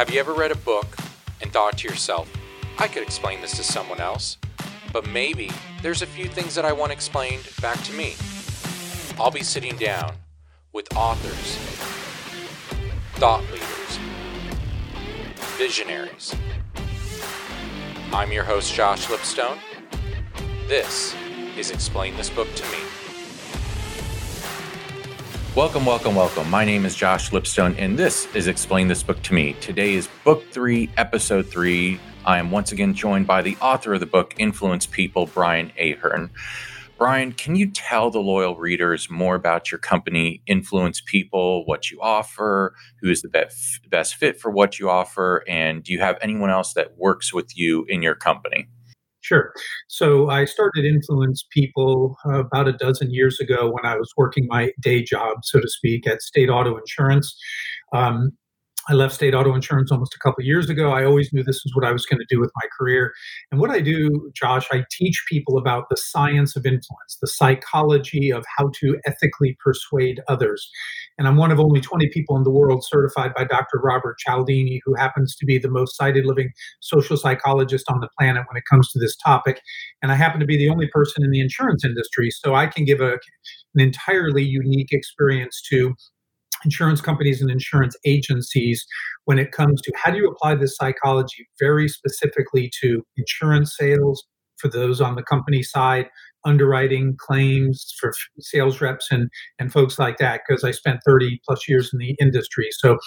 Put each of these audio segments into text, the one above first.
Have you ever read a book and thought to yourself, I could explain this to someone else, but maybe there's a few things that I want explained back to me? I'll be sitting down with authors, thought leaders, visionaries. I'm your host, Josh Lipstone. This is Explain This Book to Me. Welcome, welcome, welcome. My name is Josh Lipstone, and this is Explain This Book to Me. Today is Book 3, Episode 3. I am once again joined by the author of the book, Influence People, Brian Ahern. Brian, can you tell the loyal readers more about your company, Influence People, what you offer, who is the best, best fit for what you offer, and do you have anyone else that works with you in your company? Sure. So I started Influence People uh, about a dozen years ago when I was working my day job, so to speak, at State Auto Insurance. Um, I left state auto insurance almost a couple years ago. I always knew this was what I was going to do with my career. And what I do, Josh, I teach people about the science of influence, the psychology of how to ethically persuade others. And I'm one of only 20 people in the world certified by Dr. Robert Cialdini, who happens to be the most cited living social psychologist on the planet when it comes to this topic. And I happen to be the only person in the insurance industry. So I can give a, an entirely unique experience to insurance companies and insurance agencies when it comes to how do you apply this psychology very specifically to insurance sales for those on the company side underwriting claims for sales reps and and folks like that because I spent 30 plus years in the industry. So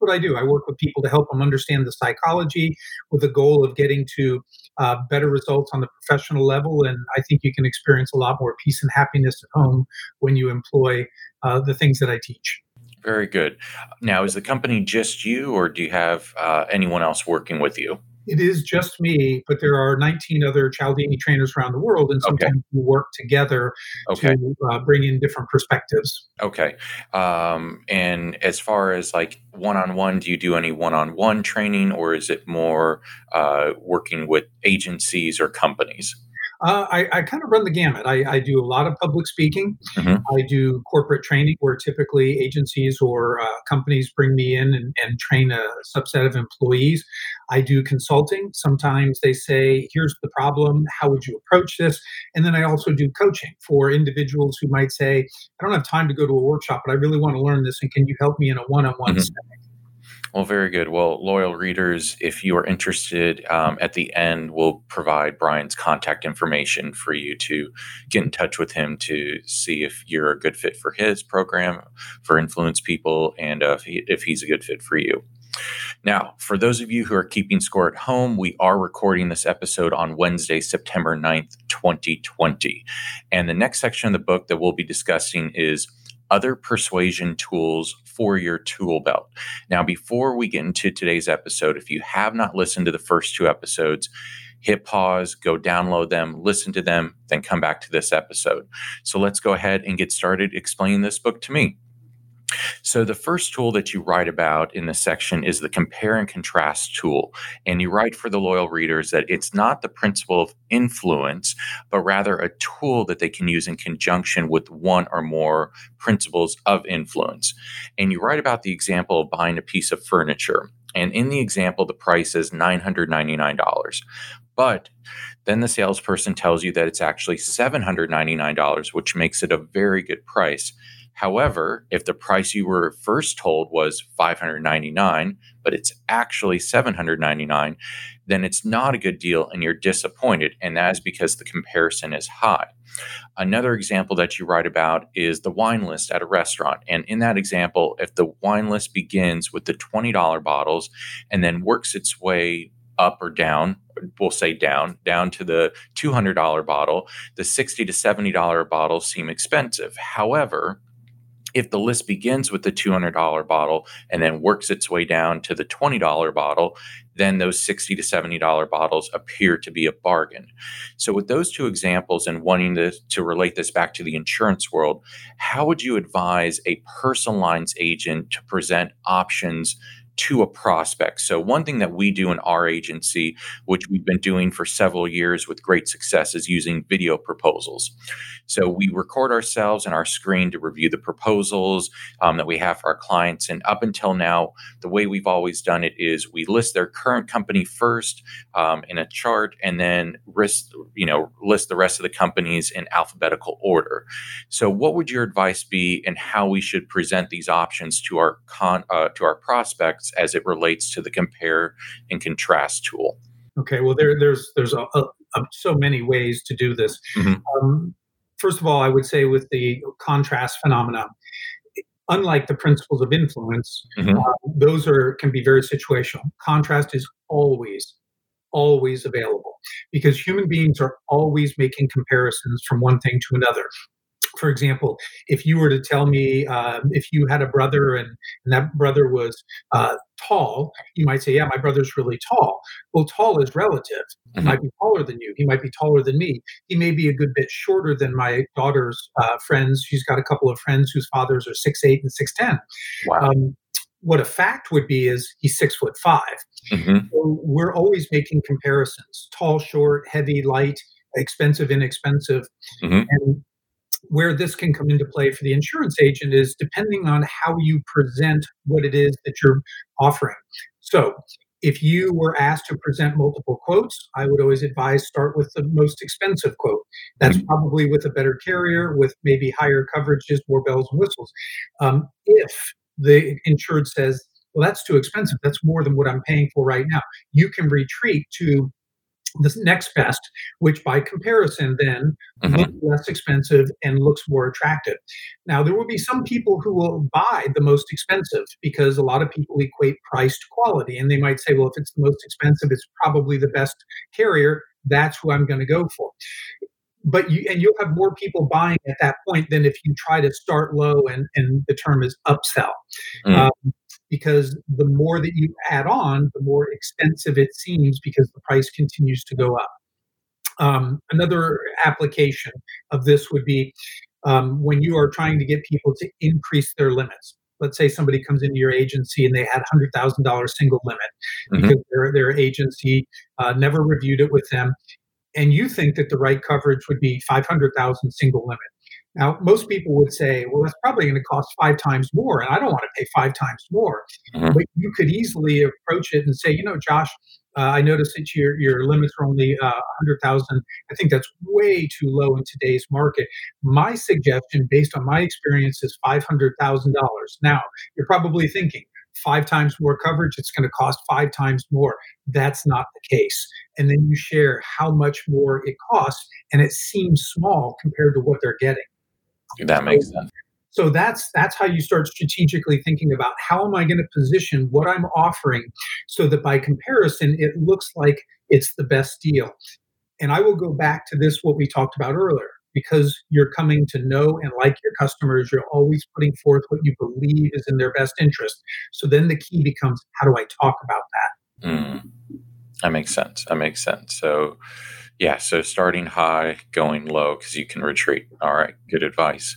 what I do. I work with people to help them understand the psychology with the goal of getting to uh, better results on the professional level. And I think you can experience a lot more peace and happiness at home when you employ uh, the things that I teach. Very good. Now, is the company just you, or do you have uh, anyone else working with you? It is just me, but there are 19 other Cialdini trainers around the world, and sometimes okay. we work together okay. to uh, bring in different perspectives. Okay. Um, and as far as like one on one, do you do any one on one training, or is it more uh, working with agencies or companies? Uh, I, I kind of run the gamut. I, I, do a lot of public speaking. Mm-hmm. I do corporate training where typically agencies or uh, companies bring me in and, and, train a subset of employees. I do consulting. Sometimes they say, here's the problem. How would you approach this? And then I also do coaching for individuals who might say, I don't have time to go to a workshop, but I really want to learn this. And can you help me in a one on one setting? Well, very good. Well, loyal readers, if you are interested, um, at the end, we'll provide Brian's contact information for you to get in touch with him to see if you're a good fit for his program for influence people and uh, if, he, if he's a good fit for you. Now, for those of you who are keeping score at home, we are recording this episode on Wednesday, September 9th, 2020. And the next section of the book that we'll be discussing is other persuasion tools for your tool belt. Now, before we get into today's episode, if you have not listened to the first two episodes, hit pause, go download them, listen to them, then come back to this episode. So let's go ahead and get started explaining this book to me. So, the first tool that you write about in this section is the compare and contrast tool. And you write for the loyal readers that it's not the principle of influence, but rather a tool that they can use in conjunction with one or more principles of influence. And you write about the example of buying a piece of furniture. And in the example, the price is $999. But then the salesperson tells you that it's actually $799, which makes it a very good price. However, if the price you were first told was 599, but it's actually 799, then it's not a good deal and you're disappointed and that is because the comparison is high. Another example that you write about is the wine list at a restaurant. And in that example, if the wine list begins with the $20 bottles and then works its way up or down, we'll say down, down to the $200 bottle, the 60 to $70 bottles seem expensive. However, if the list begins with the $200 bottle and then works its way down to the $20 bottle, then those 60 to $70 bottles appear to be a bargain. So, with those two examples and wanting to, to relate this back to the insurance world, how would you advise a personal lines agent to present options to a prospect. So, one thing that we do in our agency, which we've been doing for several years with great success, is using video proposals. So, we record ourselves and our screen to review the proposals um, that we have for our clients. And up until now, the way we've always done it is we list their current company first um, in a chart and then list, you know, list the rest of the companies in alphabetical order. So, what would your advice be and how we should present these options to our con, uh, to our prospects as it relates to the compare and contrast tool? Okay, well, there, there's there's a, a, a, so many ways to do this. Mm-hmm. Um, first of all, I would say with the contrast phenomenon, unlike the principles of influence, mm-hmm. uh, those are can be very situational. Contrast is always always available because human beings are always making comparisons from one thing to another for example, if you were to tell me um, if you had a brother and, and that brother was uh, tall, you might say, Yeah, my brother's really tall. Well, tall is relative. He mm-hmm. might be taller than you. He might be taller than me. He may be a good bit shorter than my daughter's uh, friends. She's got a couple of friends whose fathers are six eight and 6'10. Wow. Um, what a fact would be is he's six foot 5 mm-hmm. so we're always making comparisons tall, short, heavy, light, expensive, inexpensive. Mm-hmm. And where this can come into play for the insurance agent is depending on how you present what it is that you're offering. So, if you were asked to present multiple quotes, I would always advise start with the most expensive quote. That's mm-hmm. probably with a better carrier, with maybe higher coverages, more bells and whistles. Um, if the insured says, well, that's too expensive. That's more than what I'm paying for right now. You can retreat to the next best, which by comparison then mm-hmm. looks less expensive and looks more attractive. Now, there will be some people who will buy the most expensive because a lot of people equate price to quality. And they might say, well, if it's the most expensive, it's probably the best carrier. That's who I'm going to go for. But you and you'll have more people buying at that point than if you try to start low and, and the term is upsell. Mm. Um, because the more that you add on, the more expensive it seems because the price continues to go up. Um, another application of this would be um, when you are trying to get people to increase their limits. Let's say somebody comes into your agency and they had $100,000 single limit mm-hmm. because their, their agency uh, never reviewed it with them. And you think that the right coverage would be 500,000 single limit. Now, most people would say, well, that's probably going to cost five times more, and I don't want to pay five times more. Mm-hmm. But you could easily approach it and say, you know, Josh, uh, I noticed that your your limits are only uh, 100,000. I think that's way too low in today's market. My suggestion, based on my experience, is $500,000. Now, you're probably thinking, five times more coverage, it's going to cost five times more. That's not the case. And then you share how much more it costs, and it seems small compared to what they're getting. That makes sense. So that's that's how you start strategically thinking about how am I going to position what I'm offering so that by comparison it looks like it's the best deal. And I will go back to this what we talked about earlier because you're coming to know and like your customers you're always putting forth what you believe is in their best interest. So then the key becomes how do I talk about that? Mm, that makes sense. That makes sense. So yeah, so starting high, going low because you can retreat. All right, good advice.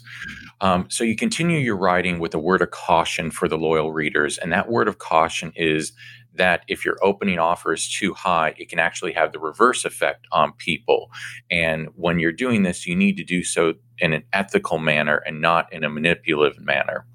Um, so you continue your writing with a word of caution for the loyal readers, and that word of caution is that if your opening offer is too high, it can actually have the reverse effect on people. And when you're doing this, you need to do so in an ethical manner and not in a manipulative manner.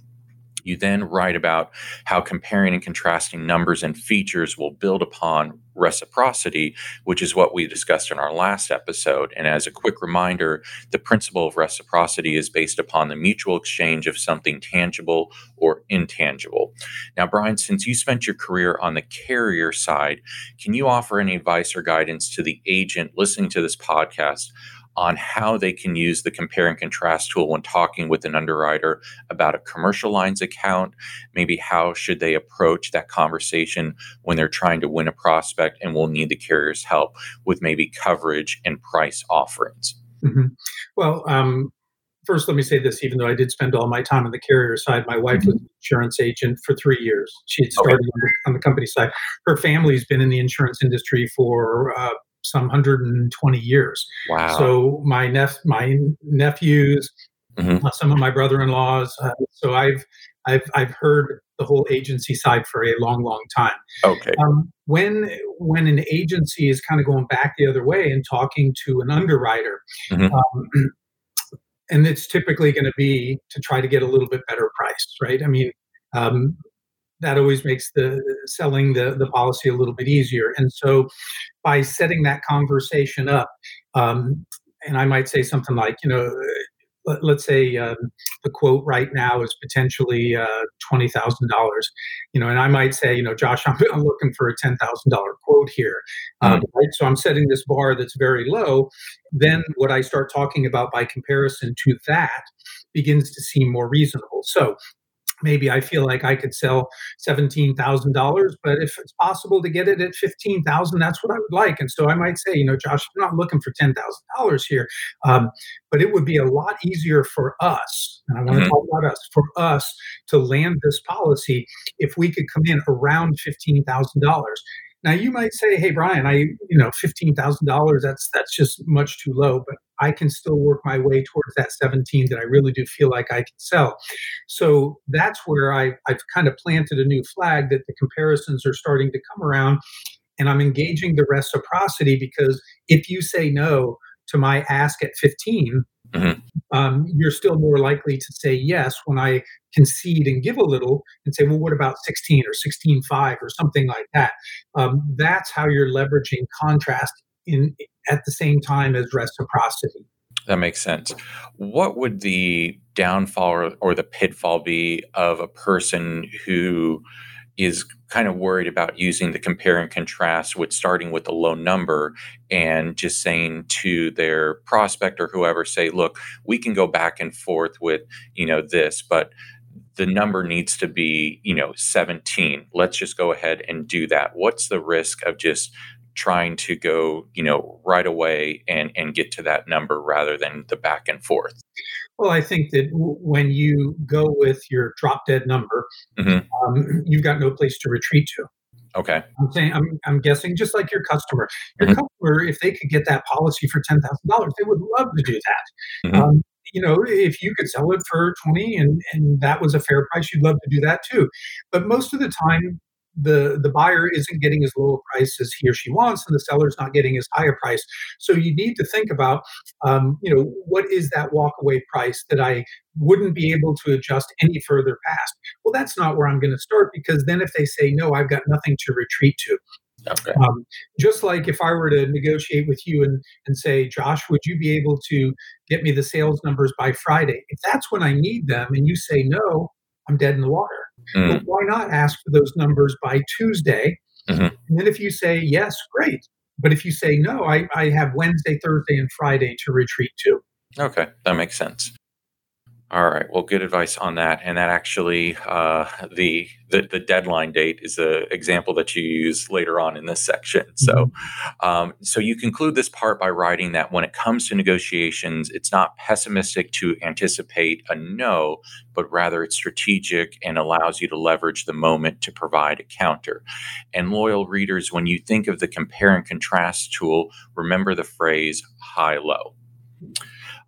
You then write about how comparing and contrasting numbers and features will build upon reciprocity, which is what we discussed in our last episode. And as a quick reminder, the principle of reciprocity is based upon the mutual exchange of something tangible or intangible. Now, Brian, since you spent your career on the carrier side, can you offer any advice or guidance to the agent listening to this podcast on how they can use the compare and contrast tool when talking with an underwriter about a commercial lines account maybe how should they approach that conversation when they're trying to win a prospect and will need the carrier's help with maybe coverage and price offerings mm-hmm. well um, first let me say this even though i did spend all my time on the carrier side my wife mm-hmm. was an insurance agent for three years she had started okay. on, the, on, the, company side her family's been in the insurance industry for uh, some 120 years. Wow. So my nep- my nephews, mm-hmm. uh, some of my brother-in-laws. Uh, so I've I've I've heard the whole agency side for a long, long time. Okay. Um, when when an agency is kind of going back the other way and talking to an underwriter, Mhm. um, and it's typically going to be to try to get a little bit better price, right? I mean, um, that always makes the selling the the policy a little bit easier. And so, by setting that conversation up, um, and I might say something like, you know, let, let's say um, the quote right now is potentially uh, twenty thousand dollars, you know, and I might say, you know, Josh, I'm, I'm looking for a ten thousand dollar quote here, uh, right? So I'm setting this bar that's very low. Then what I start talking about by comparison to that begins to seem more reasonable. So maybe I feel like I could sell seventeen thousand dollars, but if it's possible to get it at fifteen thousand, that's what I would like. And so I might say, you know, Josh, I'm not looking for ten thousand dollars here, um, but it would be a lot easier for us. And I want to Mhm. talk about us for us to land this policy if we could come in around fifteen thousand dollars. Now you might say, "Hey, Brian, I you know fifteen thousand dollars. That's that's just much too low." But I can still work my way towards that seventeen that I really do feel like I can sell. So that's where I, I've kind of planted a new flag that the comparisons are starting to come around, and I'm engaging the reciprocity because if you say no to my ask at fifteen, Mhm. um, you're still more likely to say yes when I concede and give a little and say, well, what about 16 or 16.5 or something like that? Um, that's how you're leveraging contrast in at the same time as reciprocity. That makes sense. What would the downfall or, or the pitfall be of a person who is kind of worried about using the compare and contrast with starting with a low number and just saying to their prospect or whoever, say, look, we can go back and forth with, you know, this, but the number needs to be, you know, 17. Let's just go ahead and do that. What's the risk of just trying to go, you know, right away and and get to that number rather than the back and forth? Well, I think that w- when you go with your drop dead number, Mhm. um, you've got no place to retreat to. Okay. I'm saying, I'm, I'm guessing, just like your customer, your Mhm. customer, if they could get that policy for ten thousand dollars, they would love to do that. Mhm. Um, you know, if you could sell it for twenty and and that was a fair price, you'd love to do that too. But most of the time, the the buyer isn't getting as low a price as he or she wants, and the seller's not getting as high a price. So you need to think about, um, you know, what is that walkaway price that I wouldn't be able to adjust any further past? Well, that's not where I'm going to start because then if they say no, I've got nothing to retreat to. Okay. Um, just like if I were to negotiate with you and, and say, Josh, would you be able to get me the sales numbers by Friday? If that's when I need them and you say no, I'm dead in the water. Mm, Well, why not ask for those numbers by Tuesday? Mhm. And then if you say yes, great. But if you say no, I, I have Wednesday, Thursday, and Friday to retreat to. okay. That makes sense. All right. Well, good advice on that. And that actually, uh, the, the the deadline date is an example that you use later on in this section. So, um, so you conclude this part by writing that when it comes to negotiations, it's not pessimistic to anticipate a no, but rather it's strategic and allows you to leverage the moment to provide a counter. And loyal readers, when you think of the compare and contrast tool, remember the phrase high low.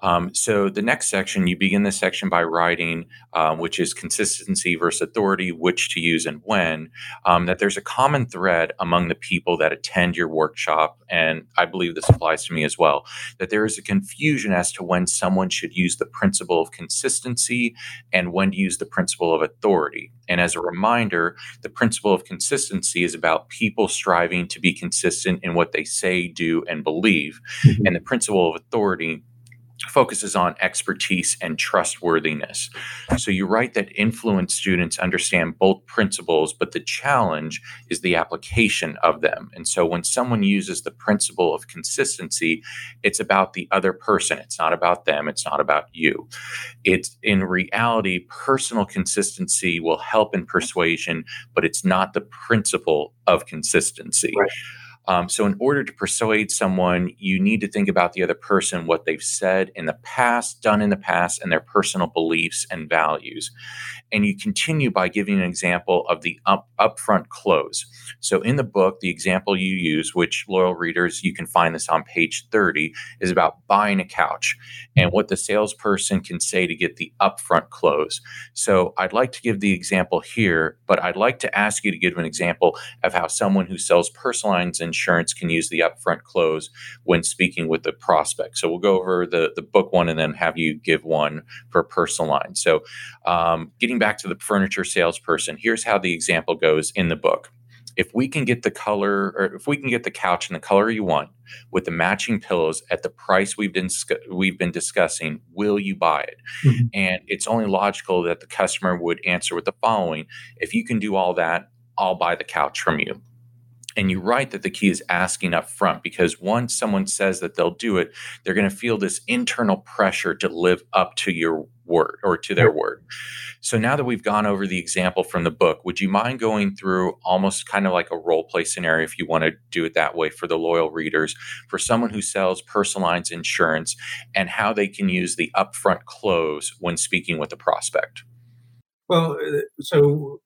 Um, so the next section, you begin this section by writing, um, which is consistency versus authority, which to use and when. Um, that there's a common thread among the people that attend your workshop, and I believe this applies to me as well. That there is a confusion as to when someone should use the principle of consistency and when to use the principle of authority. And as a reminder, the principle of consistency is about people striving to be consistent in what they say, do, and believe. Mhm. And the principle of authority focuses on expertise and trustworthiness. So you write that influence students understand both principles, but the challenge is the application of them. And so when someone uses the principle of consistency, it's about the other person. It's not about them. It's not about you. It's in reality, personal consistency will help in persuasion, but it's not the principle of consistency. Right. Um, so, in order to persuade someone, you need to think about the other person, what they've said in the past, done in the past, and their personal beliefs and values. And you continue by giving an example of the up, upfront close. So in the book, the example you use, which loyal readers, you can find this on page 30, is about buying a couch and what the salesperson can say to get the upfront close. So I'd like to give the example here, but I'd like to ask you to give an example of how someone who sells personal lines insurance can use the upfront close when speaking with the prospect. So we'll go over the, the book one and then have you give one for personal lines. So um, getting back to the furniture salesperson, here's how the example goes in the book. If we can get the color, or if we can get the couch in the color you want, with the matching pillows at the price we've been we've been discussing, will you buy it? Mm-hmm. And it's only logical that the customer would answer with the following: If you can do all that, I'll buy the couch from you. And you're right that the key is asking up front because once someone says that they'll do it, they're going to feel this internal pressure to live up to your word or to their word. So now that we've gone over the example from the book, would you mind going through almost kind of like a role play scenario if you want to do it that way for the loyal readers for someone who sells personal lines insurance and how they can use the upfront close when speaking with a prospect? Well, uh, so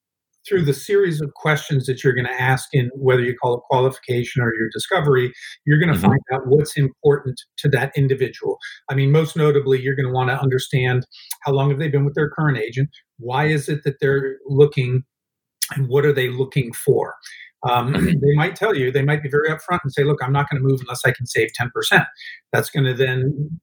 through the series of questions that you're going to ask in whether you call it qualification or your discovery, you're going to mm-hmm. find out what's important to that individual. I mean, most notably, you're going to want to understand how long have they been with their current agent? Why is it that they're looking and what are they looking for? Um, mm-hmm. they might tell you, they might be very upfront and say, look, I'm not going to move unless I can save 10%. That's going to then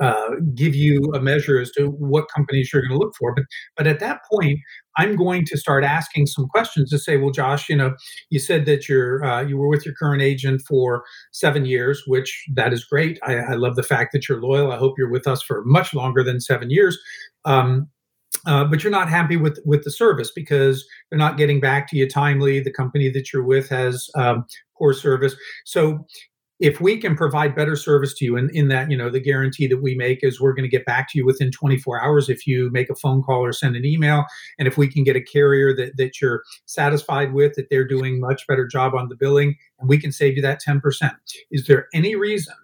uh, give you a measure as to what companies you're going to look for. But but at that point, I'm going to start asking some questions to say, well, Josh, you know, you said that you're uh, you were with your current agent for seven years, which that is great. I, I, love the fact that you're loyal. I hope you're with us for much longer than seven years. Um, uh, but you're not happy with with the service because they're not getting back to you timely. The company that you're with has um, poor service. So if we can provide better service to you in, in that you know the guarantee that we make is we're going to get back to you within 24 hours if you make a phone call or send an email and if we can get a carrier that, that you're satisfied with that they're doing much better job on the billing and we can save you that 10% is there any reason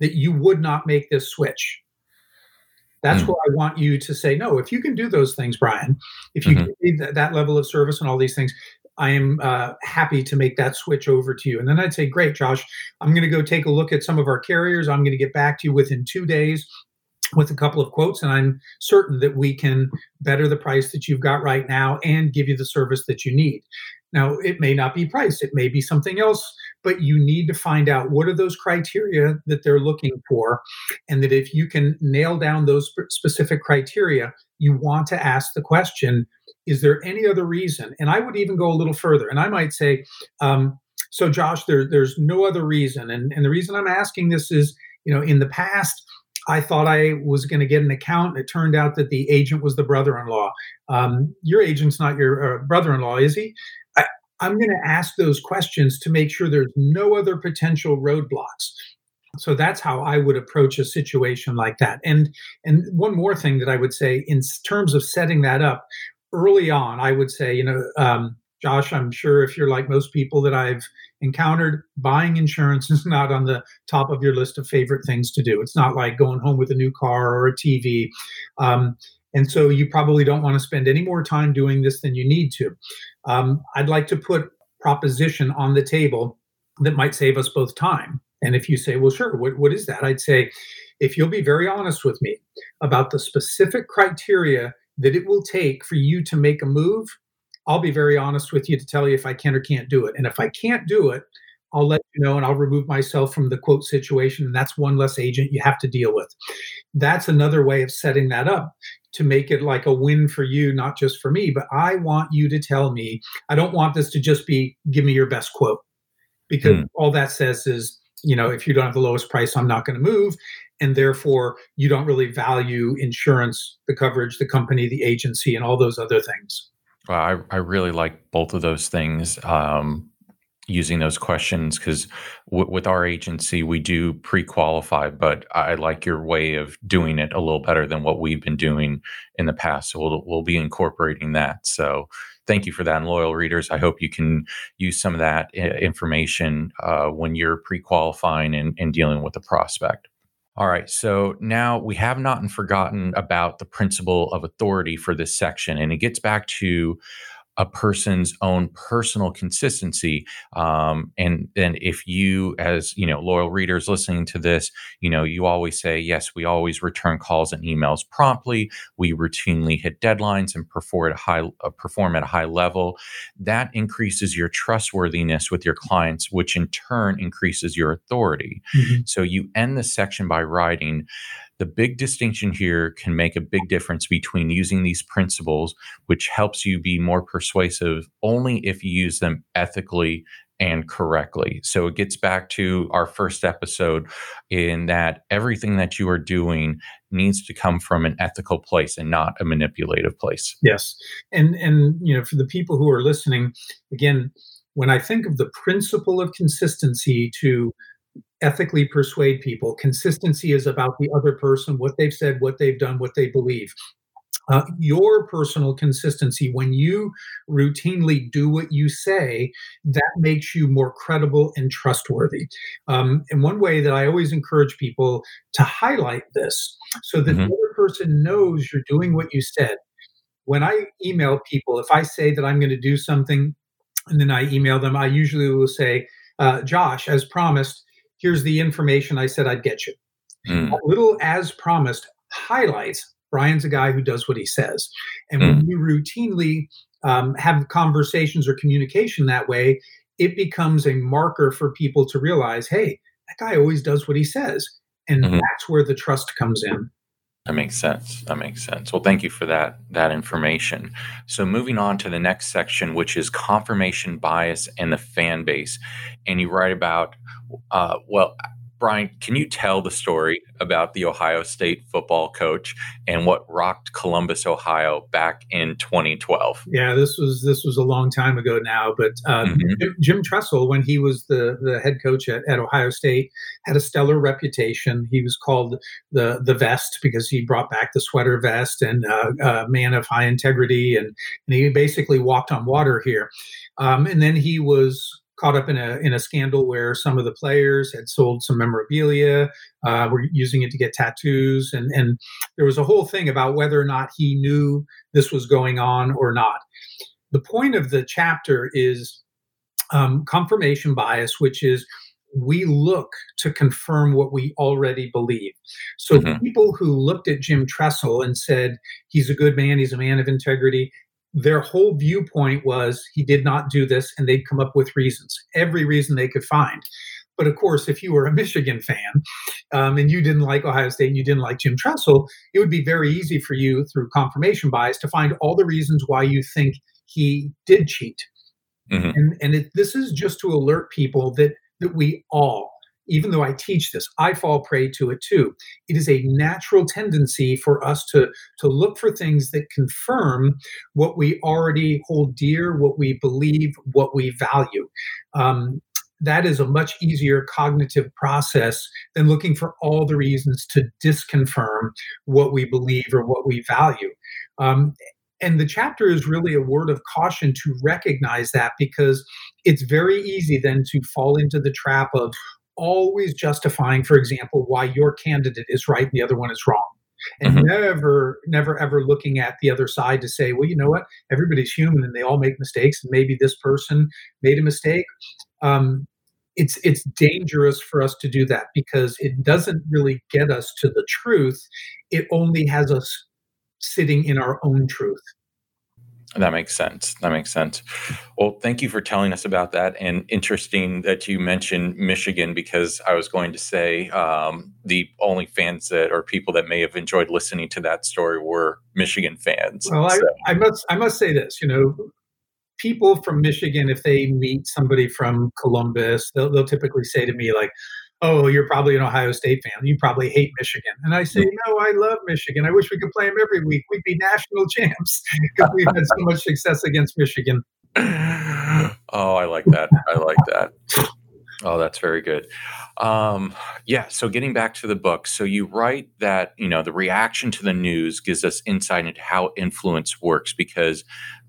that you would not make this switch that's mm. where I want you to say, no, if you can do those things, Brian, if you mm-hmm. that level of service and all these things, I am uh, happy to make that switch over to you. And then I'd say, great, Josh, I'm going to go take a look at some of our carriers. I'm going to get back to you within two days with a couple of quotes. And I'm certain that we can better the price that you've got right now and give you the service that you need. Now, it may not be price, it may be something else, but you need to find out what are those criteria that they're looking for. And that if you can nail down those specific criteria, you want to ask the question is there any other reason? And I would even go a little further, and I might say, um, so Josh, there, there's no other reason. And, and the reason I'm asking this is, you know, in the past, I thought I was going to get an account. And it turned out that the agent was the brother-in-law. Um, your agent's not your uh, brother-in-law, is he? I, I'm going to ask those questions to make sure there's no other potential roadblocks so that's how i would approach a situation like that and and one more thing that i would say in terms of setting that up early on, I would say, you know, um, Josh, I'm sure if you're like most people that I've encountered, buying insurance is not on the top of your list of favorite things to do. It's not like going home with a new car or a TV. Um, and so you probably don't want to spend any more time doing this than you need to. Um, I'd like to put proposition on the table that might save us both time. And if you say, well, sure, what, what is that? I'd say, if you'll be very honest with me about the specific criteria that it will take for you to make a move, I'll be very honest with you to tell you if I can or can't do it. And if I can't do it, I'll let you know and I'll remove myself from the quote situation. And that's one less agent you have to deal with. That's another way of setting that up to make it like a win for you, not just for me. But I want you to tell me, I don't want this to just be give me your best quote because mm. all that says is, you know, if you don't have the lowest price, I'm not going to move and therefore you don't really value insurance, the coverage, the company, the agency, and all those other things. Well, I, I really like both of those things. Um, using those questions because w- with our agency we do pre-qualify but i like your way of doing it a little better than what we've been doing in the past so we'll, we'll be incorporating that so thank you for that and loyal readers i hope you can use some of that uh, information uh, when you're pre-qualifying and, and dealing with a prospect All right. So now we have not forgotten about the principle of authority for this section. And it gets back to a person's own personal consistency. Um, and then if you, as you know, loyal readers listening to this, you know, you always say, yes, we always return calls and emails promptly. We routinely hit deadlines and perform at a high uh, perform at a high level. That increases your trustworthiness with your clients, which in turn increases your authority. Mm-hmm. So you end the section by writing the big distinction here can make a big difference between using these principles, which helps you be more persuasive only if you use them ethically and correctly. So it gets back to our first episode in that everything that you are doing needs to come from an ethical place and not a manipulative place. Yes. And and you know for the people who are listening again when I think of the principle of consistency to ethically persuade people. Consistency is about the other person, what they've said, what they've done, what they believe. Uh, your personal consistency, when you routinely do what you say, that makes you more credible and trustworthy. Um, and one way that I always encourage people to highlight this so that mm-hmm. the other person knows you're doing what you said. When I email people, if I say that I'm going to do something and then I email them, I usually will say, uh, Josh, as promised, here's the information I said I'd get you. Mm. A little as promised highlights Brian's a guy who does what he says. And mm. when you routinely um, have conversations or communication that way, it becomes a marker for people to realize, hey, that guy always does what he says. And mm-hmm. that's where the trust comes in. That makes sense. That makes sense. Well, thank you for that that information. So moving on to the next section, which is confirmation bias and the fan base, and you write about uh, well, Brian, can you tell the story about the Ohio State football coach and what rocked Columbus, Ohio, back in 2012? Yeah, this was this was a long time ago now, but uh, mm-hmm. Jim, Jim, Tressel, when he was the the head coach at, at Ohio State, had a stellar reputation. He was called the the vest because he brought back the sweater vest and uh, a man of high integrity, and, and he basically walked on water here. Um, and then he was caught up in a in a scandal where some of the players had sold some memorabilia, uh, were using it to get tattoos, and and there was a whole thing about whether or not he knew this was going on or not. The point of the chapter is um, confirmation bias, which is we look to confirm what we already believe. So mm-hmm. people who looked at Jim Tressel and said he's a good man, he's a man of integrity, their whole viewpoint was he did not do this, and they'd come up with reasons, every reason they could find. But of course, if you were a Michigan fan um, and you didn't like Ohio State and you didn't like Jim Tressel, it would be very easy for you through confirmation bias to find all the reasons why you think he did cheat. Mm-hmm. And, and it, this is just to alert people that that we all even though I teach this, I fall prey to it too. It is a natural tendency for us to, to look for things that confirm what we already hold dear, what we believe, what we value. Um, that is a much easier cognitive process than looking for all the reasons to disconfirm what we believe or what we value. Um, and the chapter is really a word of caution to recognize that because it's very easy then to fall into the trap of always justifying, for example, why your candidate is right and the other one is wrong. And mm-hmm. never, never, ever looking at the other side to say, well, you know what? Everybody's human and they all make mistakes. And maybe this person made a mistake. Um, it's it's dangerous for us to do that because it doesn't really get us to the truth. It only has us sitting in our own truth. That makes sense. That makes sense. Well, thank you for telling us about that. And interesting that you mentioned Michigan because I was going to say um, the only fans that or people that may have enjoyed listening to that story were Michigan fans. Well, so. I, I must I must say this. You know, people from Michigan, if they meet somebody from Columbus, they'll, they'll typically say to me like, oh, you're probably an Ohio State fan. You probably hate Michigan. And I say, no, I love Michigan. I wish we could play them every week. We'd be national champs because we've had so much success against Michigan. Oh, I like that. I like that. Oh, that's very good. Um, yeah. So getting back to the book, so you write that you know the reaction to the news gives us insight into how influence works because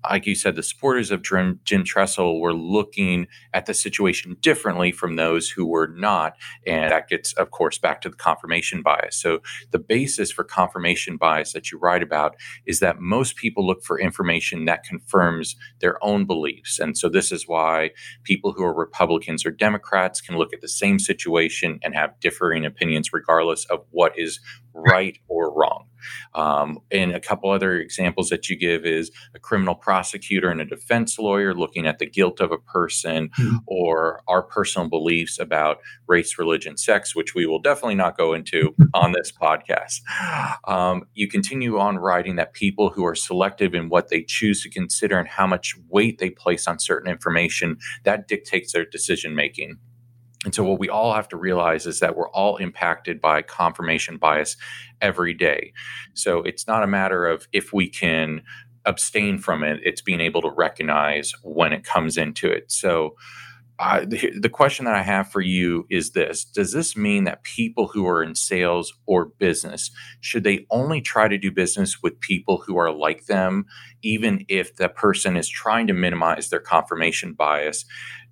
like you said, the supporters of Jim, Jim Tressel were looking at the situation differently from those who were not. And that gets, of course, back to the confirmation bias. So, the basis for confirmation bias that you write about is that most people look for information that confirms their own beliefs. And so, this is why people who are Republicans or Democrats can look at the same situation and have differing opinions, regardless of what is right or wrong. Um, and a couple other examples that you give is a criminal prosecutor and a defense lawyer looking at the guilt of a person mm-hmm. or our personal beliefs about race, religion, sex, which we will definitely not go into on this podcast. Um, you continue on writing that people who are selective in what they choose to consider and how much weight they place on certain information, that dictates their decision making. And so, what we all have to realize is that we're all impacted by confirmation bias every day. So, it's not a matter of if we can abstain from it, it's being able to recognize when it comes into it. So, uh, the, the question that I have for you is this Does this mean that people who are in sales or business should they only try to do business with people who are like them, even if the person is trying to minimize their confirmation bias?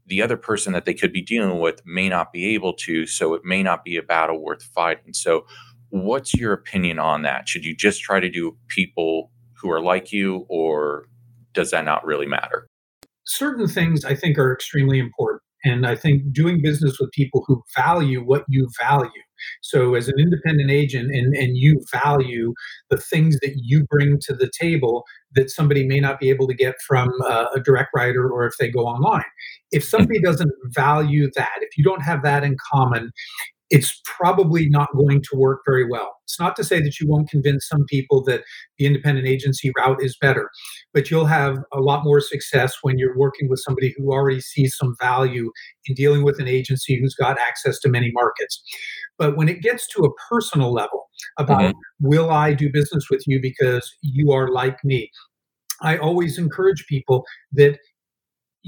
The other person that they could be dealing with may not be able to. So it may not be a battle worth fighting. So, what's your opinion on that? Should you just try to do people who are like you, or does that not really matter? Certain things I think are extremely important. And I think doing business with people who value what you value. So, as an independent agent, and, and you value the things that you bring to the table that somebody may not be able to get from uh, a direct writer or if they go online. If somebody doesn't value that, if you don't have that in common, it's probably not going to work very well. It's not to say that you won't convince some people that the independent agency route is better, but you'll have a lot more success when you're working with somebody who already sees some value in dealing with an agency who's got access to many markets. But when it gets to a personal level about mm-hmm. will I do business with you because you are like me, I always encourage people that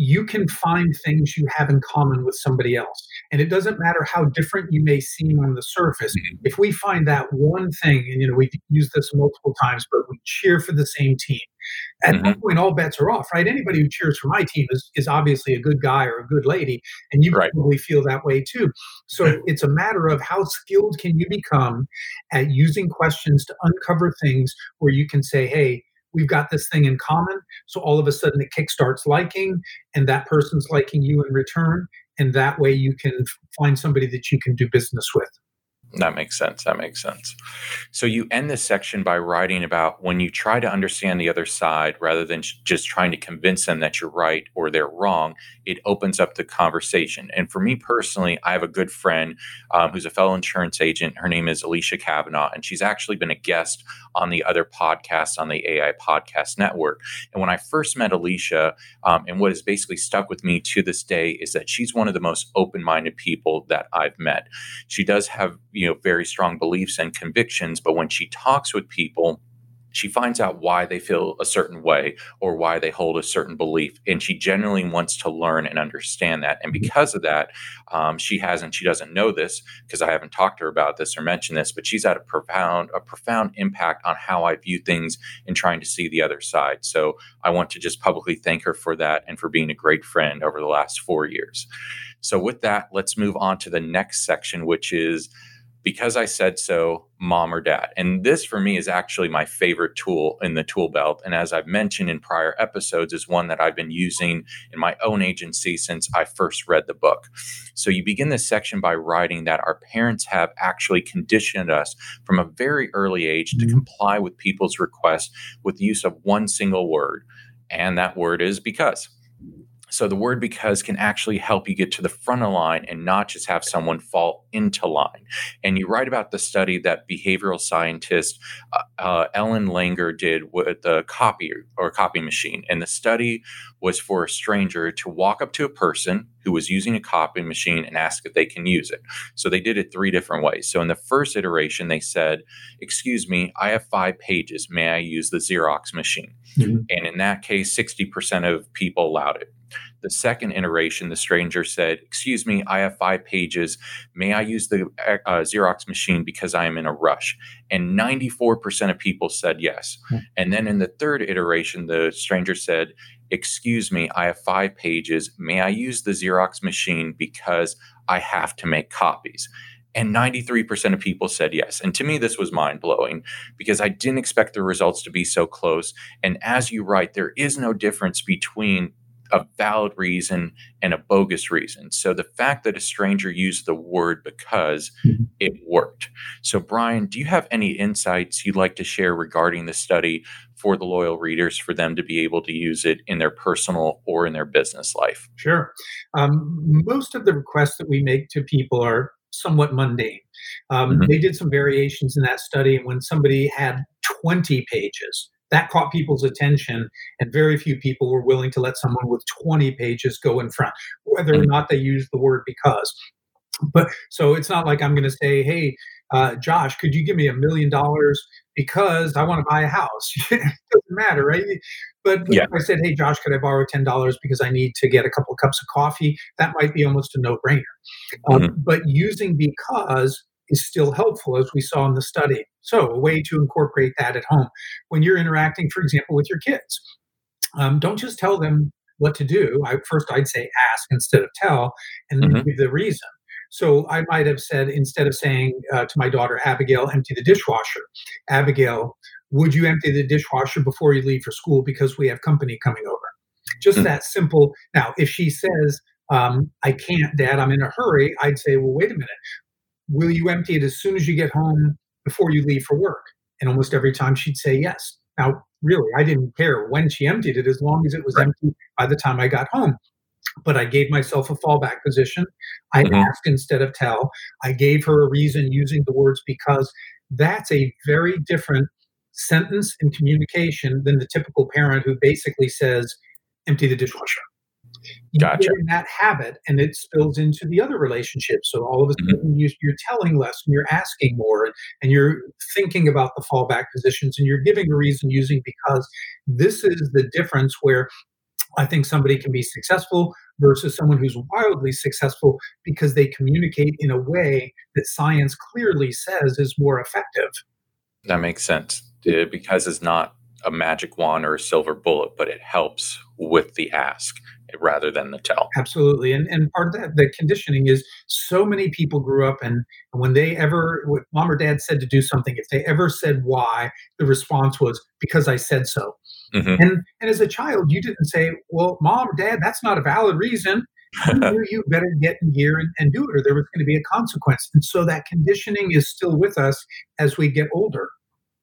you can find things you have in common with somebody else. And it doesn't matter how different you may seem on the surface. Mm-hmm. If we find that one thing, and you know, we've used this multiple times, but we cheer for the same team. At mm-hmm. that point, all bets are off, right? Anybody who cheers for my team is, is obviously a good guy or a good lady, and you right. probably feel that way too. So it's a matter of how skilled can you become at using questions to uncover things where you can say, hey, we've got this thing in common. So all of a sudden it kickstarts liking, and that person's liking you in return. And that way you can find somebody that you can do business with. That makes sense. That makes sense. So you end this section by writing about when you try to understand the other side rather than just trying to convince them that you're right or they're wrong, it opens up the conversation. And for me personally, I have a good friend um, who's a fellow insurance agent. Her name is Alicia Kavanaugh, and she's actually been a guest on the other podcasts on the AI Podcast Network. And when I first met Alicia, um, and what has basically stuck with me to this day is that she's one of the most open minded people that I've met. She does have you know very strong beliefs and convictions but when she talks with people she finds out why they feel a certain way or why they hold a certain belief and she genuinely wants to learn and understand that and because of that um, she hasn't she doesn't know this because i haven't talked to her about this or mentioned this but she's had a profound a profound impact on how i view things and trying to see the other side. So i want to just publicly thank her for that and for being a great friend over the last four years. So with that let's move on to the next section which is because I said so, mom or dad. And this for me is actually my favorite tool in the tool belt. And as I've mentioned in prior episodes, is one that I've been using in my own agency since I first read the book. So you begin this section by writing that our parents have actually conditioned us from a very early age to mm-hmm. comply with people's requests with the use of one single word. And that word is because. So the word because can actually help you get to the front of line and not just have someone fall into line. And you write about the study that behavioral scientist uh, uh, Ellen Langer did with the copy or copy machine. And the study was for a stranger to walk up to a person who was using a copy machine and ask if they can use it. So they did it three different ways. So in the first iteration, they said, Excuse me, I have five pages. May I use the Xerox machine? Mm-hmm. And in that case, 60% of people allowed it. The second iteration, the stranger said, Excuse me, I have five pages. May I use the uh, Xerox machine because I am in a rush? And 94% of people said yes. Hmm. And then in the third iteration, the stranger said, Excuse me, I have five pages. May I use the Xerox machine because I have to make copies? And 93% of people said yes. And to me, this was mind blowing because I didn't expect the results to be so close. And as you write, there is no difference between a valid reason and a bogus reason. So the fact that a stranger used the word because mm-hmm. it worked. So, Brian, do you have any insights you'd like to share regarding the study for the loyal readers for them to be able to use it in their personal or in their business life? Sure. Um, most of the requests that we make to people are somewhat mundane. Um, mm-hmm. They did some variations in that study, and when somebody had 20 pages, that caught people's attention, and very few people were willing to let someone with 20 pages go in front, whether or mm-hmm. not they used the word because. But so it's not like I'm going to say, hey, uh, Josh, could you give me a million dollars because I want to buy a house? it doesn't matter, right? But yeah. if I said, hey, Josh, could I borrow $10 because I need to get a couple of cups of coffee? That might be almost a no brainer. Um, mm-hmm. But using because is still helpful, as we saw in the study. So, a way to incorporate that at home. When you're interacting, for example, with your kids, um, don't just tell them what to do. I, first, I'd say ask instead of tell, and then mm-hmm. give the reason. So I might have said, instead of saying uh, to my daughter, Abigail, empty the dishwasher, Abigail, would you empty the dishwasher before you leave for school because we have company coming over? Just mm-hmm. that simple. Now, if she says, um, I can't, Dad, I'm in a hurry, I'd say, well, wait a minute. Will you empty it as soon as you get home before you leave for work? And almost every time she'd say yes. Now, really, I didn't care when she emptied it as long as it was right. empty by the time I got home. But I gave myself a fallback position. I mm-hmm. asked instead of tell. I gave her a reason using the words because that's a very different sentence and communication than the typical parent who basically says, empty the dishwasher. You gotcha. get in that habit and it spills into the other relationships. So all of a mm-hmm. sudden mm-hmm. you, are telling less and you're asking more and, and you're thinking about the fallback positions and you're giving a reason using because this is the difference where I think somebody can be successful versus someone who's wildly successful because they communicate in a way that science clearly says is more effective. That makes sense because it's not a magic wand or a silver bullet, but it helps with the ask rather than the tell. Absolutely. And and part of that, the conditioning is so many people grew up and when they ever mom or dad said to do something, if they ever said why, the response was because I said so. Mm-hmm. And and as a child, you didn't say, Well, mom, or dad, that's not a valid reason. you you better get in gear and, and do it, or there was going to be a consequence. And so that conditioning is still with us as we get older.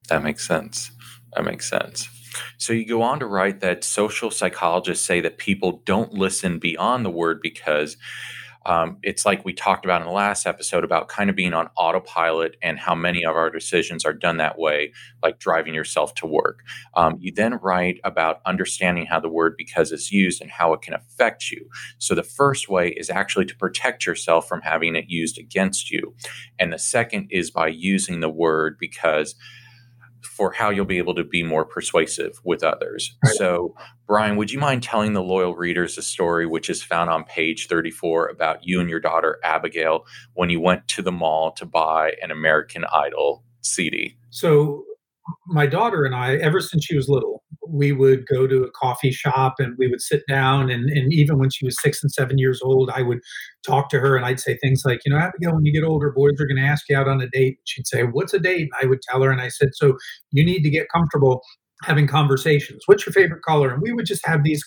That makes sense. That makes sense. So you go on to write that social psychologists say that people don't listen beyond the word because um, it's like we talked about in the last episode about kind of being on autopilot and how many of our decisions are done that way, like driving yourself to work. Um, you then write about understanding how the word because is used and how it can affect you. So the first way is actually to protect yourself from having it used against you. And the second is by using the word because for how you'll be able to be more persuasive with others. Right. So, Brian, would you mind telling the loyal readers a story which is found on page 34 about you and your daughter Abigail when you went to the mall to buy an American Idol CD? So, my daughter and I, ever since she was little, we would go to a coffee shop and we would sit down. And, and even when she was six and seven years old, I would talk to her and I'd say things like, you know, Abigail, when you get older, boys are going to ask you out on a date. She'd say, What's a date? I would tell her, and I said, So you need to get comfortable having conversations. What's your favorite color? And we would just have these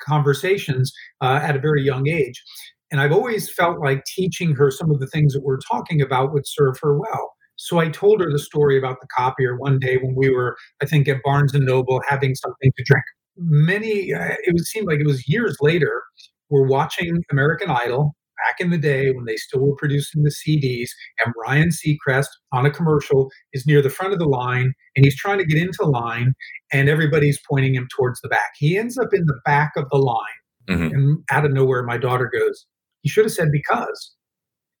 conversations uh, at a very young age. And I've always felt like teaching her some of the things that we're talking about would serve her well. So I told her the story about the copier one day when we were, I think, at Barnes and Noble having something to drink. Many, uh, it would seem like it was years later, we're watching American Idol back in the day when they still were producing the CDs, and Ryan Seacrest on a commercial is near the front of the line and he's trying to get into line, and everybody's pointing him towards the back. He ends up in the back of the line, mm-hmm. and out of nowhere, my daughter goes, He should have said because.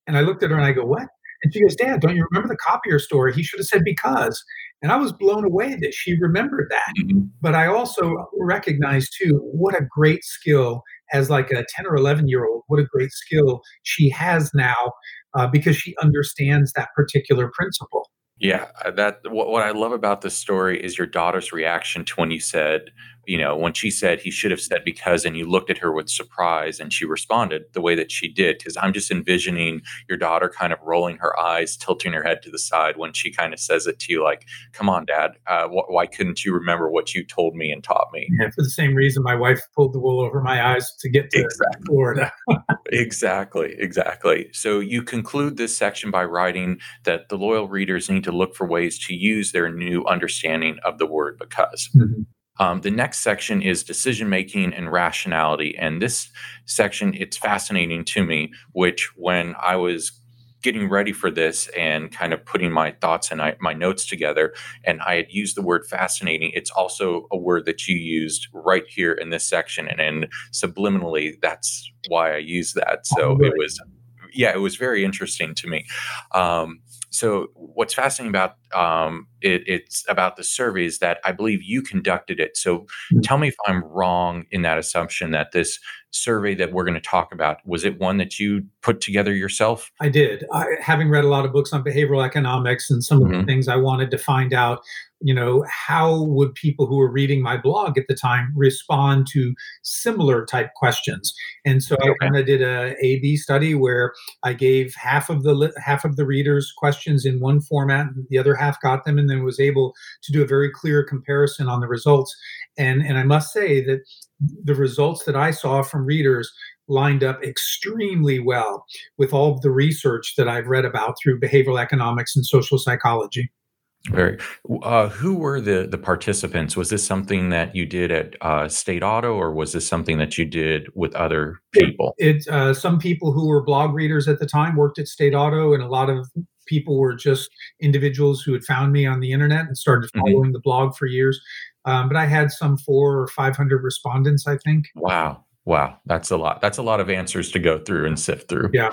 And I looked at her and I go, What? And she goes, Dad, don't you remember the copier story? He should have said because. And I was blown away that she remembered that. Mm-hmm. But I also recognized too what a great skill as like a 10 or 11 year old what a great skill she has now uh, because she understands that particular principle yeah, uh, that what, what I love about this story is your daughter's reaction to when you said, you know, when she said he should have said because, and you looked at her with surprise and she responded the way that she did. Because I'm just envisioning your daughter kind of rolling her eyes, tilting her head to the side when she kind of says it to you, like, "Come on, Dad, uh, wh- why couldn't you remember what you told me and taught me?" Yeah, for the same reason, my wife pulled the wool over my eyes to get to exactly. Florida. exactly, exactly. So you conclude this section by writing that the loyal readers need to look for ways to use their new understanding of the word because. Mm-hmm. Um, the next section is decision making and rationality. And this section, it's fascinating to me, which when I was getting ready for this and kind of putting my thoughts and I, my notes together, and I had used the word fascinating, it's also a word that you used right here in this section. And, and subliminally, that's why I use that. So it was yeah, it was very interesting to me. Um, so what's fascinating about um, it, it's about the surveys that I believe you conducted it. So mm-hmm. tell me if I'm wrong in that assumption that this survey that we're going to talk about was it one that you put together yourself? I did. I, having read a lot of books on behavioral economics and some of mm-hmm. the things I wanted to find out you know how would people who were reading my blog at the time respond to similar type questions and so okay. i kind of did a a b study where i gave half of the half of the readers questions in one format the other half got them and then was able to do a very clear comparison on the results and and i must say that the results that i saw from readers lined up extremely well with all of the research that I've read about through behavioral economics and social psychology. Very. Uh, who were the the participants? Was this something that you did at uh, State Auto, or was this something that you did with other people? It, it uh, some people who were blog readers at the time worked at State Auto, and a lot of people were just individuals who had found me on the internet and started mm-hmm. following mm-hmm. the blog for years. Um, but I had some four or five hundred respondents, I think. Wow, wow, that's a lot. That's a lot of answers to go through and sift through. Yeah.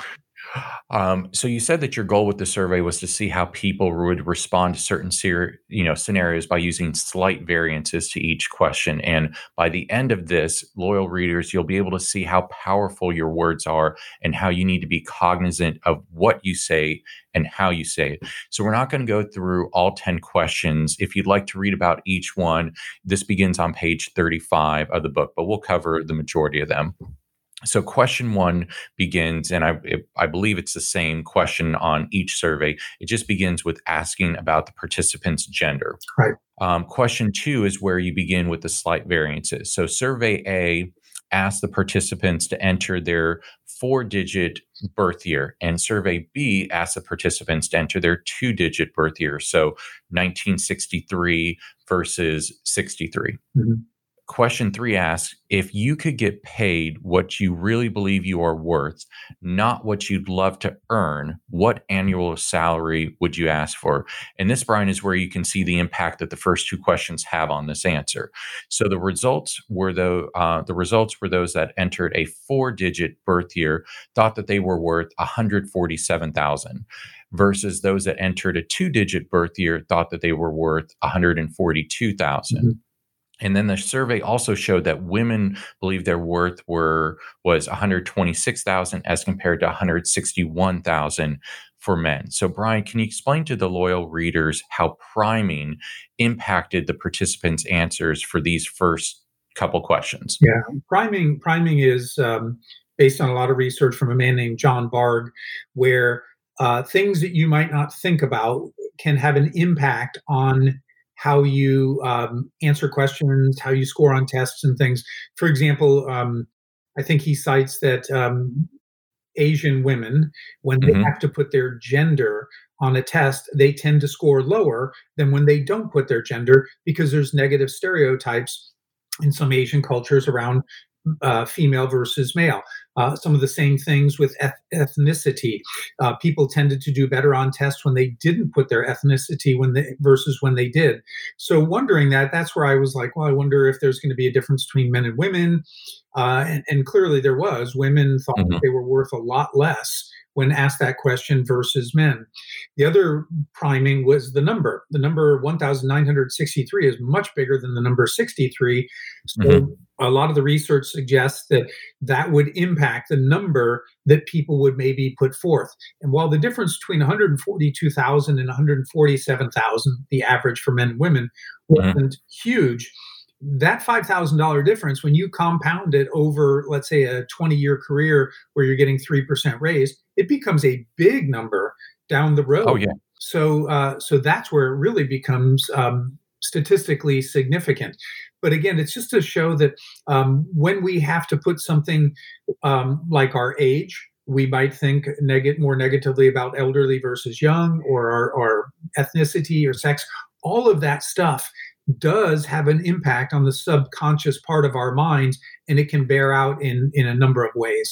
Um, so you said that your goal with the survey was to see how people would respond to certain ser- you know scenarios by using slight variances to each question. And by the end of this, loyal readers, you'll be able to see how powerful your words are and how you need to be cognizant of what you say and how you say it. So we're not going to go through all 10 questions. If you'd like to read about each one, this begins on page 35 of the book, but we'll cover the majority of them. So, question one begins, and I, I believe it's the same question on each survey. It just begins with asking about the participant's gender. Right. Um, question two is where you begin with the slight variances. So, survey A asks the participants to enter their four digit birth year, and survey B asks the participants to enter their two digit birth year. So, 1963 versus 63. Mm-hmm. Question three asks if you could get paid what you really believe you are worth, not what you'd love to earn, what annual salary would you ask for? And this, Brian, is where you can see the impact that the first two questions have on this answer. So the results were the uh, the results were those that entered a four digit birth year thought that they were worth 147,000 versus those that entered a two digit birth year thought that they were worth 142,000. Mm-hmm. And then the survey also showed that women believe their worth were was 126,000 as compared to 161,000 for men. So Brian, can you explain to the loyal readers how priming impacted the participants' answers for these first couple questions? Yeah, priming priming is um, based on a lot of research from a man named John Bargh, where uh, things that you might not think about can have an impact on how you um, answer questions, how you score on tests and things. For example, um, I think he cites that um, Asian women, when they mm-hmm. have to put their gender on a test, they tend to score lower than when they don't put their gender because there's negative stereotypes in some Asian cultures around uh, female versus male. Uh, some of the same things with eth- ethnicity. Uh, people tended to do better on tests when they didn't put their ethnicity when they versus when they did. So wondering that, that's where I was like, well, I wonder if there's going to be a difference between men and women. Uh, and, and, clearly there was. Women thought mm-hmm. they were worth a lot less when asked that question versus men. The other priming was the number. The number 1,963 is much bigger than the number 63. So mm-hmm. a lot of the research suggests that that would impact the number that people would maybe put forth. And while the difference between 142,000 and 147,000, the average for men and women, mm-hmm. wasn't mm-hmm. huge, that $5,000 difference, when you compound it over, let's say, a 20 year career where you're getting 3% raise, it becomes a big number down the road. Oh, yeah. So, uh, so that's where it really becomes um, statistically significant. But again, it's just to show that um, when we have to put something um, like our age, we might think neg- more negatively about elderly versus young or our, our ethnicity or sex. All of that stuff does have an impact on the subconscious part of our minds and it can bear out in in a number of ways.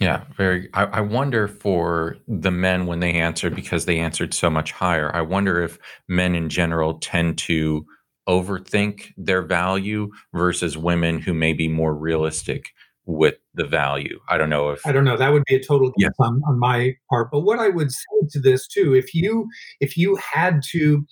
Yeah very I, I, wonder for the men when they answered because they answered so much higher. I wonder if men in general tend to overthink their value versus women who may be more realistic with the value. I don't know if i don't know. That would be a total guess yeah. on, on my part. But what i would say to this too if you if you had to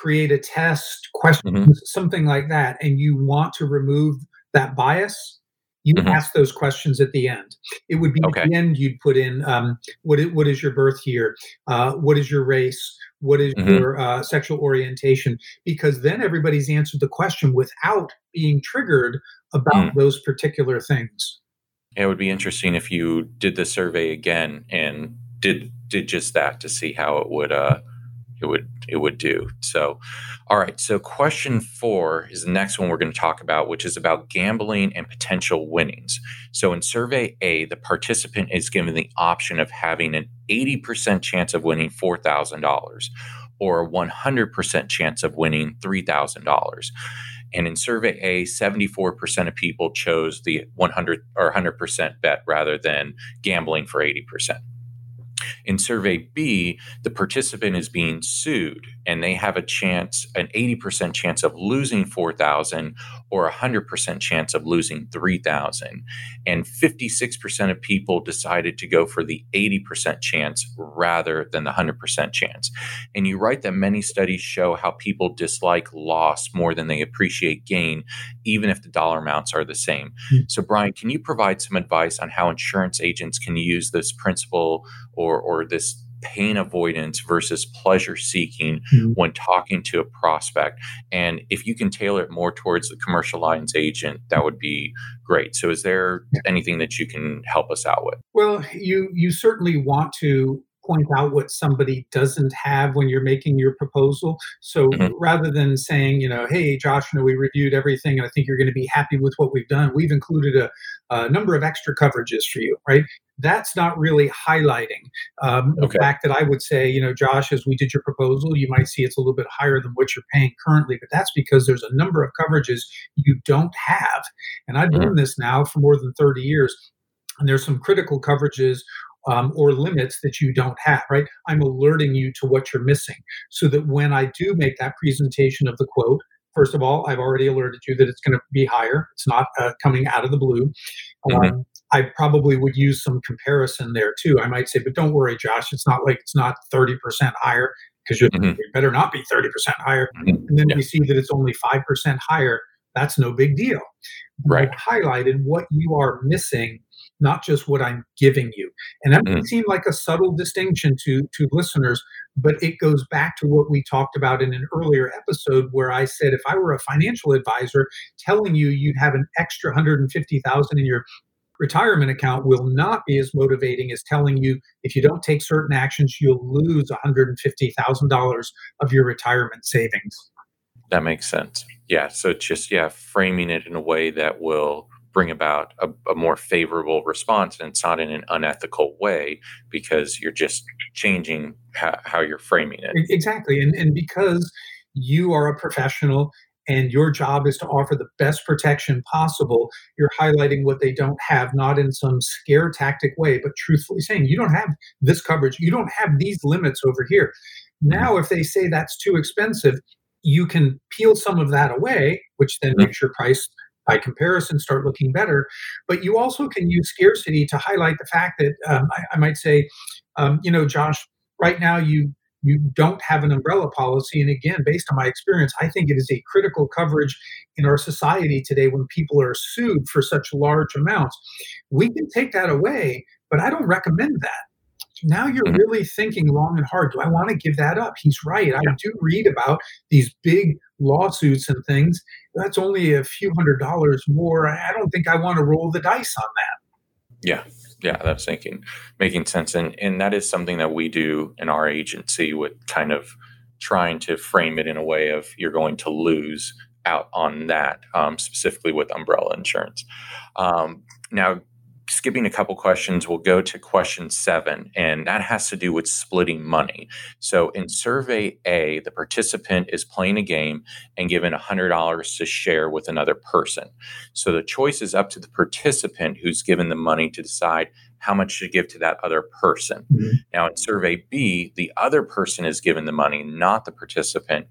create a test, questions, mm-hmm. something like that, and you want to remove that bias, you mm-hmm. ask those questions at the end. It would be okay. at the end you'd put in um, what is, what is your birth year, uh, what is your race, what is mm-hmm. your uh, sexual orientation, because then everybody's answered the question without being triggered about mm. those particular things. It would be interesting if you did the survey again and did did just that to see how it would uh, it would it would do. So, all right. So, question four is the next one we're going to talk about, which is about gambling and potential winnings. So, in survey A, the participant is given the option of having an 80% chance of winning $4,000 or a 100% chance of winning $3,000. And in survey A, 74% of people chose the 100 or 100% bet rather than gambling for 80%. In survey B, the participant is being sued and they have a chance, an 80% chance of losing 4,000 or a 100% chance of losing 3,000. And 56% of people decided to go for the 80% chance rather than the 100% chance. And you write that many studies show how people dislike loss more than they appreciate gain, even if the dollar amounts are the same. Mm-hmm. So, Brian, can you provide some advice on how insurance agents can use this principle or, or this pain avoidance versus pleasure seeking mm-hmm. when talking to a prospect. And if you can tailor it more towards the commercial lines agent, that would be great. So is there anything that you can help us out with? Well, you you certainly want to point out what somebody doesn't have when you're making your proposal. So mm-hmm. rather than saying, you know, hey, Josh, you know, we reviewed everything and I think you're going to be happy with what we've done, we've included a, a number of extra coverages for you, right? That's not really highlighting um, okay. the fact that I would say, you know, Josh, as we did your proposal, you might see it's a little bit higher than what you're paying currently, but that's because there's a number of coverages you don't have. And I've mm-hmm. done this now for more than 30 years. And there's some critical coverages um, or limits that you don't have, right? I'm alerting you to what you're missing so that when I do make that presentation of the quote, first of all, I've already alerted you that it's going to be higher. It's not uh, coming out of the blue. Mm-hmm. I probably would use some comparison there too. I might say, but don't worry, Josh, it's not like it's not 30% higher because mm-hmm. better not be 30% higher. Mm-hmm. And then yeah. we see that it's only 5% higher. That's no big deal. Right. I've highlighted what you are missing not just what I'm giving you. And that mm. may seem like a subtle distinction to, to listeners, but it goes back to what we talked about in an earlier episode where I said if I were a financial advisor telling you you'd have an extra 150,000 in your retirement account will not be as motivating as telling you if you don't take certain actions you'll lose $150,000 of your retirement savings. That makes sense. Yeah, so just yeah, framing it in a way that will bring about a, a, more favorable response and it's not in an unethical way because you're just changing how, how you're framing it exactly and, and because you are a professional and your job is to offer the best protection possible you're highlighting what they don't have not in some scare tactic way but truthfully saying you don't have this coverage you don't have these limits over here now if they say that's too expensive you can peel some of that away which then mm-hmm. makes your price by comparison start looking better. But you also can use scarcity to highlight the fact that um, I, I, might say, um, you know, Josh, right now you you don't have an umbrella policy. And again, based on my experience, I think it is a critical coverage in our society today when people are sued for such large amounts. We can take that away, but I don't recommend that now you're mm-hmm. really thinking long and hard. Do I want to give that up? He's right. Yeah. I do read about these big lawsuits and things. That's only a few hundred dollars more. I don't think I want to roll the dice on that. Yeah. Yeah, that's making making sense. And and that is something that we do in our agency with kind of trying to frame it in a way of you're going to lose out on that, um, specifically with umbrella insurance. Um, now, skipping a couple questions, we'll go to question seven, and that has to do with splitting money. So in survey A, the participant is playing a game and given $100 to share with another person. So the choice is up to the participant who's given the money to decide how much to give to that other person. Mm-hmm. Now, in survey B, the other person is given the money, not the participant,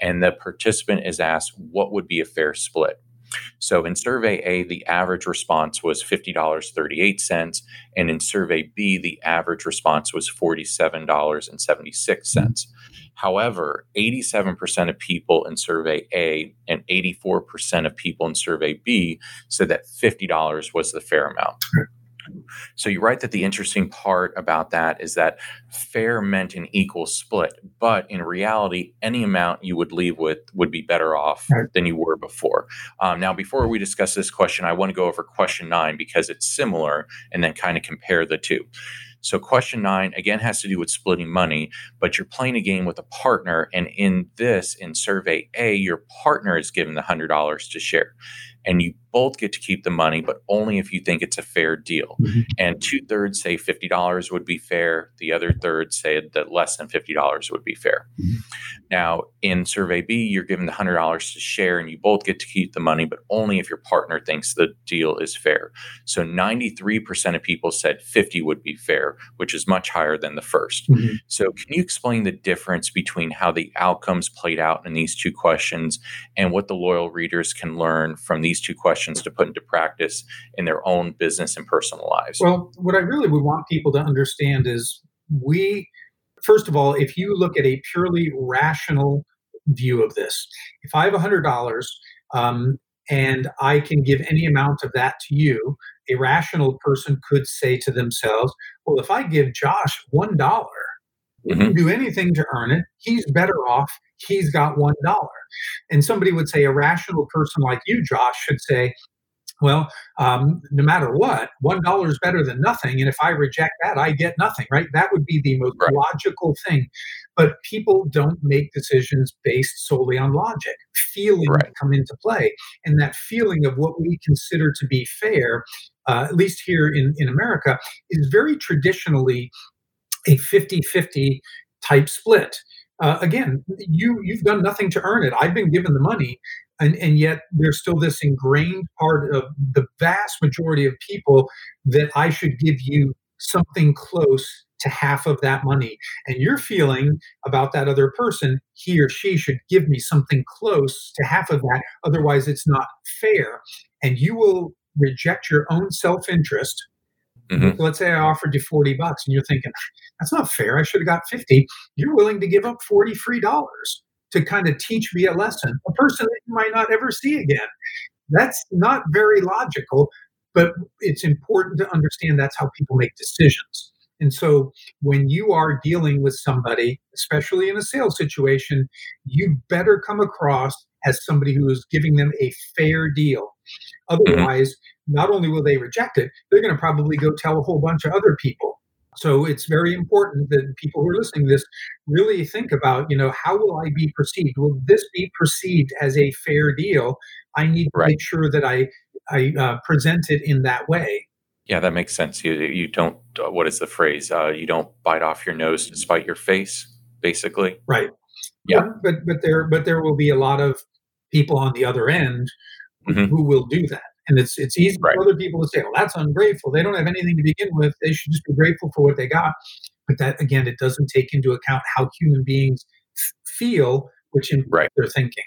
and the participant is asked what would be a fair split. So in survey A, the average response was $50.38. And in survey B, the average response was $47.76. However, 87% of people in survey A and 84% of people in survey B said that $50 was the fair amount. So you write that the interesting part about that is that fair meant an equal split, but in reality, any amount you would leave with would be better off right. than you were before. Um, now, before we discuss this question, I want to go over question nine because it's similar and then kind of compare the two. So, question nine again has to do with splitting money, but you're playing a game with a partner. And in this, in survey A, your partner is given the $100 to share and you both get to keep the money, but only if you think it's a fair deal. Mm-hmm. And two thirds say fifty dollars would be fair. The other third said that less than fifty dollars would be fair. Mm-hmm. Now, in Survey B, you're given the hundred dollars to share, and you both get to keep the money, but only if your partner thinks the deal is fair. So, ninety three percent of people said fifty would be fair, which is much higher than the 1st mm-hmm. So, can you explain the difference between how the outcomes played out in these two questions and what the loyal readers can learn from these? These two questions to put into practice in their own business and personal lives? Well, what I really would want people to understand is we, first of all, if you look at a purely rational view of this, if I have $100 um, and I can give any amount of that to you, a rational person could say to themselves, well, if I give Josh $1, mm-hmm. do anything to earn it, he's better off he's got one dollar. And somebody would say, a rational person like you, Josh, should say, well, um, no matter what, one dollar is better than nothing. And if I reject that, I get nothing, right? That would be the most right. logical thing. But people don't make decisions based solely on logic. Feelings right. come into play. And that feeling of what we consider to be fair, uh, at least here in, in America, is very traditionally a 50 50 type split uh, again, you you've done nothing to earn it. I've been given the money, and and yet there's still this ingrained part of the vast majority of people that I should give you something close to half of that money. And you're feeling about that other person, he or she should give me something close to half of that. Otherwise, it's not fair. And you will reject your own self interest Mm-hmm. Let's say I offered you 40 bucks and you're thinking, that's not fair. I should have got 50. You're willing to give up 40 free dollars to kind of teach me a lesson, a person that you might not ever see again. That's not very logical, but it's important to understand that's how people make decisions. And so when you are dealing with somebody, especially in a sales situation, you better come across as somebody who is giving them a fair deal. Mm-hmm. Not only will they reject it, they're going to probably go tell a whole bunch of other people. So it's very important that people who are listening to this really think about, you know, how will I be perceived? Will this be perceived as a fair deal? I need to right. make sure that I I uh, present it in that way. Yeah, that makes sense. You you don't uh, what is the phrase? Uh, you don't bite off your nose to spite your face, basically. Right. Yeah. But but, but there but there will be a lot of people on the other end mm-hmm. who will do that. And it's it's easy right. for other people to say, "Well, that's ungrateful. They don't have anything to begin with. They should just be grateful for what they got." But that again, it doesn't take into account how human beings feel, which in right. their thinking.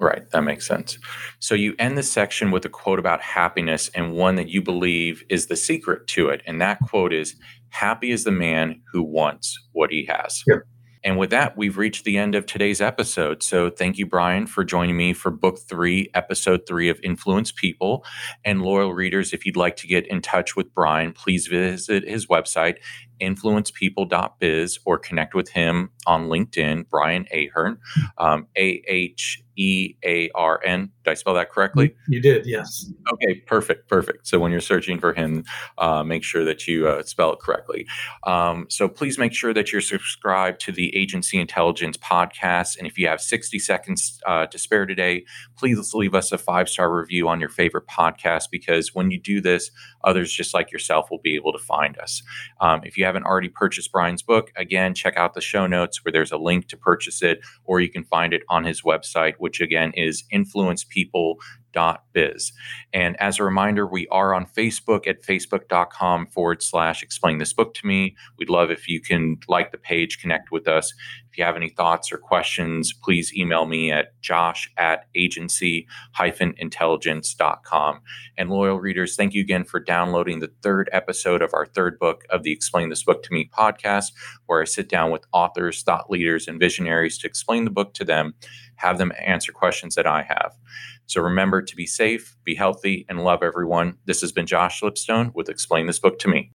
Right, that makes sense. So you end the section with a quote about happiness and one that you believe is the secret to it. And that quote is Happy is the man who wants what he has. Yeah. And with that, we've reached the end of today's episode. So thank you, Brian, for joining me for book three, episode three of Influence People. And loyal readers, if you'd like to get in touch with Brian, please visit his website, influencepeople.biz, or connect with him on LinkedIn, Brian Ahern, um, A H E A R N. Did I spell that correctly? You did, yes. Okay, perfect, perfect. So when you're searching for him, uh, make sure that you uh, spell it correctly. Um, so please make sure that you're subscribed to the Agency Intelligence podcast. And if you have 60 seconds uh, to spare today, please leave us a five star review on your favorite podcast because when you do this, others just like yourself will be able to find us. Um, if you haven't already purchased Brian's book, again, check out the show notes where there's a link to purchase it, or you can find it on his website, which again is influencepeople.biz. And as a reminder, we are on Facebook at facebook.com forward slash explain this book to me. We'd love if you can like the page, connect with us. If you have any thoughts or questions, please email me at josh at agency intelligence.com. And loyal readers, thank you again for downloading the third episode of our third book of the Explain This Book to Me podcast, where I sit down with authors, thought leaders, and visionaries to explain the book to them, have them answer questions that I have. So remember to be safe, be healthy, and love everyone. This has been Josh Lipstone with Explain This Book to Me.